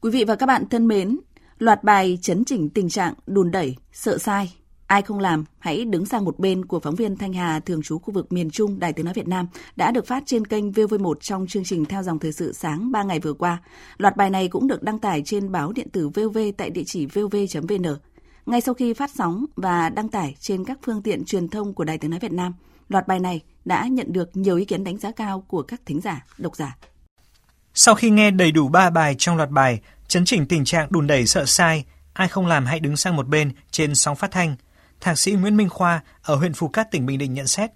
Quý vị và các bạn thân mến, loạt bài chấn chỉnh tình trạng đùn đẩy, sợ sai, ai không làm hãy đứng sang một bên của phóng viên Thanh Hà thường trú khu vực miền Trung Đài Tiếng nói Việt Nam đã được phát trên kênh VV1 trong chương trình theo dòng thời sự sáng 3 ngày vừa qua. Loạt bài này cũng được đăng tải trên báo điện tử VV tại địa chỉ vv.vn. Ngay sau khi phát sóng và đăng tải trên các phương tiện truyền thông của Đài Tiếng nói Việt Nam, loạt bài này đã nhận được nhiều ý kiến đánh giá cao của các thính giả, độc giả. Sau khi nghe đầy đủ 3 bài trong loạt bài, chấn chỉnh tình trạng đùn đẩy sợ sai, ai không làm hãy đứng sang một bên trên sóng phát thanh, Thạc sĩ Nguyễn Minh Khoa ở huyện Phú Cát tỉnh Bình Định nhận xét,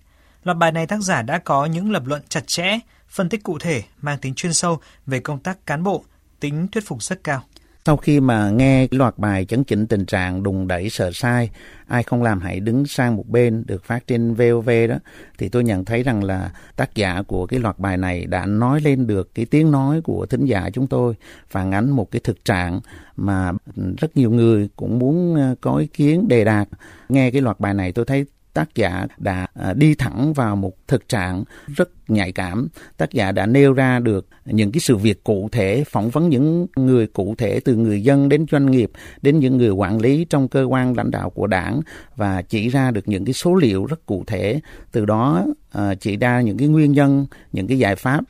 loạt bài này tác giả đã có những lập luận chặt chẽ, phân tích cụ thể, mang tính chuyên sâu về công tác cán bộ, tính thuyết phục rất cao. Sau khi mà nghe loạt bài chấn chỉnh tình trạng đùng đẩy sợ sai, ai không làm hãy đứng sang một bên được phát trên VOV đó, thì tôi nhận thấy rằng là tác giả của cái loạt bài này đã nói lên được cái tiếng nói của thính giả chúng tôi, phản ánh một cái thực trạng mà rất nhiều người cũng muốn ờ, có ý kiến đề đạt. Nghe cái loạt bài này tôi thấy tác giả đã à, đi thẳng vào một thực trạng rất nhạy cảm. Tác giả đã nêu ra được những cái sự việc cụ thể, phỏng vấn những người cụ thể, từ người dân đến doanh nghiệp, đến những người quản lý trong cơ quan lãnh đạo của đảng, và chỉ ra được những cái số liệu rất cụ thể. Từ đó à, chỉ ra những cái nguyên nhân, những cái giải pháp.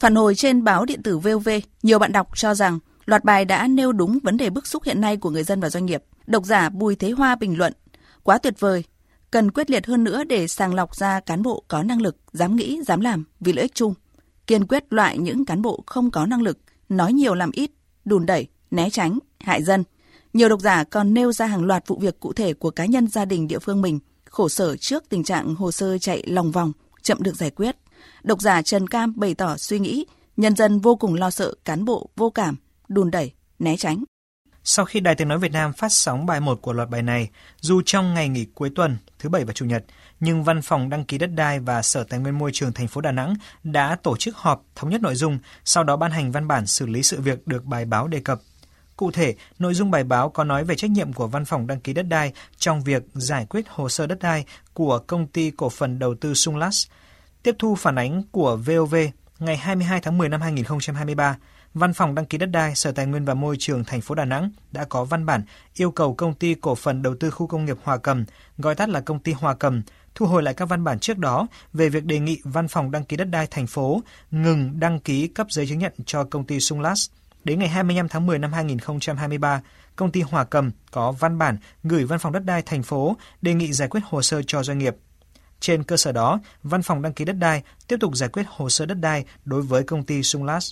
Phản hồi trên báo điện tử VOV nhiều bạn đọc cho rằng loạt bài đã nêu đúng vấn đề bức xúc hiện nay của người dân và doanh nghiệp. Độc giả Bùi Thế Hoa bình luận, quá tuyệt vời cần quyết liệt hơn nữa để sàng lọc ra cán bộ có năng lực, dám nghĩ, dám làm vì lợi ích chung. Kiên quyết loại những cán bộ không có năng lực, nói nhiều làm ít, đùn đẩy, né tránh, hại dân. Nhiều độc giả còn nêu ra hàng loạt vụ việc cụ thể của cá nhân gia đình địa phương mình, khổ sở trước tình trạng hồ sơ chạy lòng vòng, chậm được giải quyết. Độc giả Trần Cam bày tỏ suy nghĩ, nhân dân vô cùng lo sợ cán bộ vô cảm, đùn đẩy, né tránh. Sau khi Đài Tiếng Nói Việt Nam phát sóng bài 1 của loạt bài này, dù trong ngày nghỉ cuối tuần, thứ Bảy và Chủ nhật, nhưng Văn phòng đăng ký đất đai và Sở Tài nguyên Môi trường thành phố Đà Nẵng đã tổ chức họp thống nhất nội dung, sau đó ban hành văn bản xử lý sự việc được bài báo đề cập. Cụ thể, nội dung bài báo có nói về trách nhiệm của Văn phòng đăng ký đất đai trong việc giải quyết hồ sơ đất đai của công ty cổ phần đầu tư Sunglass, Tiếp thu phản ánh của VOV ngày 22 tháng 10 năm 2023, Văn phòng đăng ký đất đai Sở Tài nguyên và Môi trường thành phố Đà Nẵng đã có văn bản yêu cầu công ty cổ phần đầu tư khu công nghiệp Hòa Cầm, gọi tắt là công ty Hòa Cầm, thu hồi lại các văn bản trước đó về việc đề nghị Văn phòng đăng ký đất đai thành phố ngừng đăng ký cấp giấy chứng nhận cho công ty Sunglas. Đến ngày 25 tháng 10 năm 2023, công ty Hòa Cầm có văn bản gửi Văn phòng đất đai thành phố đề nghị giải quyết hồ sơ cho doanh nghiệp. Trên cơ sở đó, Văn phòng đăng ký đất đai tiếp tục giải quyết hồ sơ đất đai đối với công ty Sunglas.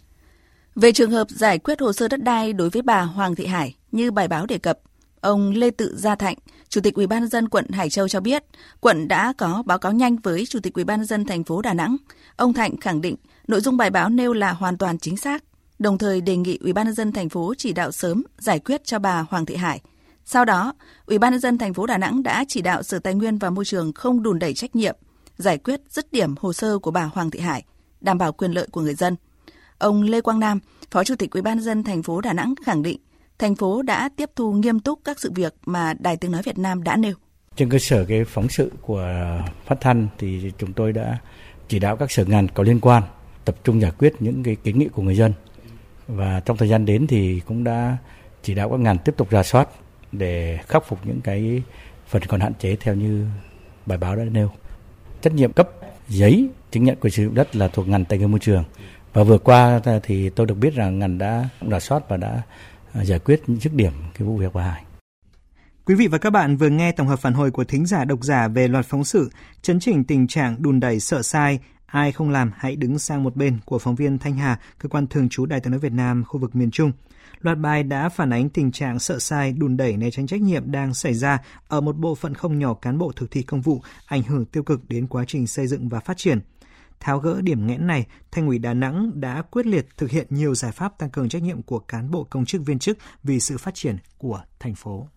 Về trường hợp giải quyết hồ sơ đất đai đối với bà Hoàng Thị Hải như bài báo đề cập, ông Lê Tự Gia Thạnh, Chủ tịch UBND quận Hải Châu cho biết, quận đã có báo cáo nhanh với Chủ tịch UBND thành phố Đà Nẵng. Ông Thạnh khẳng định nội dung bài báo nêu là hoàn toàn chính xác, đồng thời đề nghị UBND thành phố chỉ đạo sớm giải quyết cho bà Hoàng Thị Hải. Sau đó, Ủy ban Nhân dân thành phố Đà Nẵng đã chỉ đạo Sở Tài nguyên và Môi trường không đùn đẩy trách nhiệm, giải quyết dứt điểm hồ sơ của bà Hoàng Thị Hải, đảm bảo quyền lợi của người dân. Ông Lê Quang Nam, Phó Chủ tịch Ủy ban dân thành phố Đà Nẵng khẳng định, thành phố đã tiếp thu nghiêm túc các sự việc mà Đài Tiếng nói Việt Nam đã nêu. Trên cơ sở cái phóng sự của phát thanh thì chúng tôi đã chỉ đạo các sở ngành có liên quan tập trung giải quyết những cái kiến nghị của người dân và trong thời gian đến thì cũng đã chỉ đạo các ngành tiếp tục rà soát để khắc phục những cái phần còn hạn chế theo như bài báo đã nêu. Trách nhiệm cấp giấy chứng nhận quyền sử dụng đất là thuộc ngành tài nguyên môi trường và vừa qua thì tôi được biết rằng ngành đã rà soát và đã à, giải quyết những dứt điểm cái vụ việc bà Hải. Quý vị và các bạn vừa nghe tổng hợp phản hồi của thính giả độc giả về loạt phóng sự chấn chỉnh tình trạng đùn đẩy sợ sai, ai không làm hãy đứng sang một bên của phóng viên Thanh Hà, cơ quan thường trú Đài tiếng nói Việt Nam khu vực miền Trung. Loạt bài đã phản ánh tình trạng sợ sai, đùn đẩy né tránh trách nhiệm đang xảy ra ở một bộ phận không nhỏ cán bộ thực thi công vụ, ảnh hưởng tiêu cực đến quá trình xây dựng và phát triển. Tháo gỡ điểm nghẽn này, Thành ủy Đà Nẵng đã quyết liệt thực hiện nhiều giải pháp tăng cường trách nhiệm của cán bộ công chức viên chức vì sự phát triển của thành phố.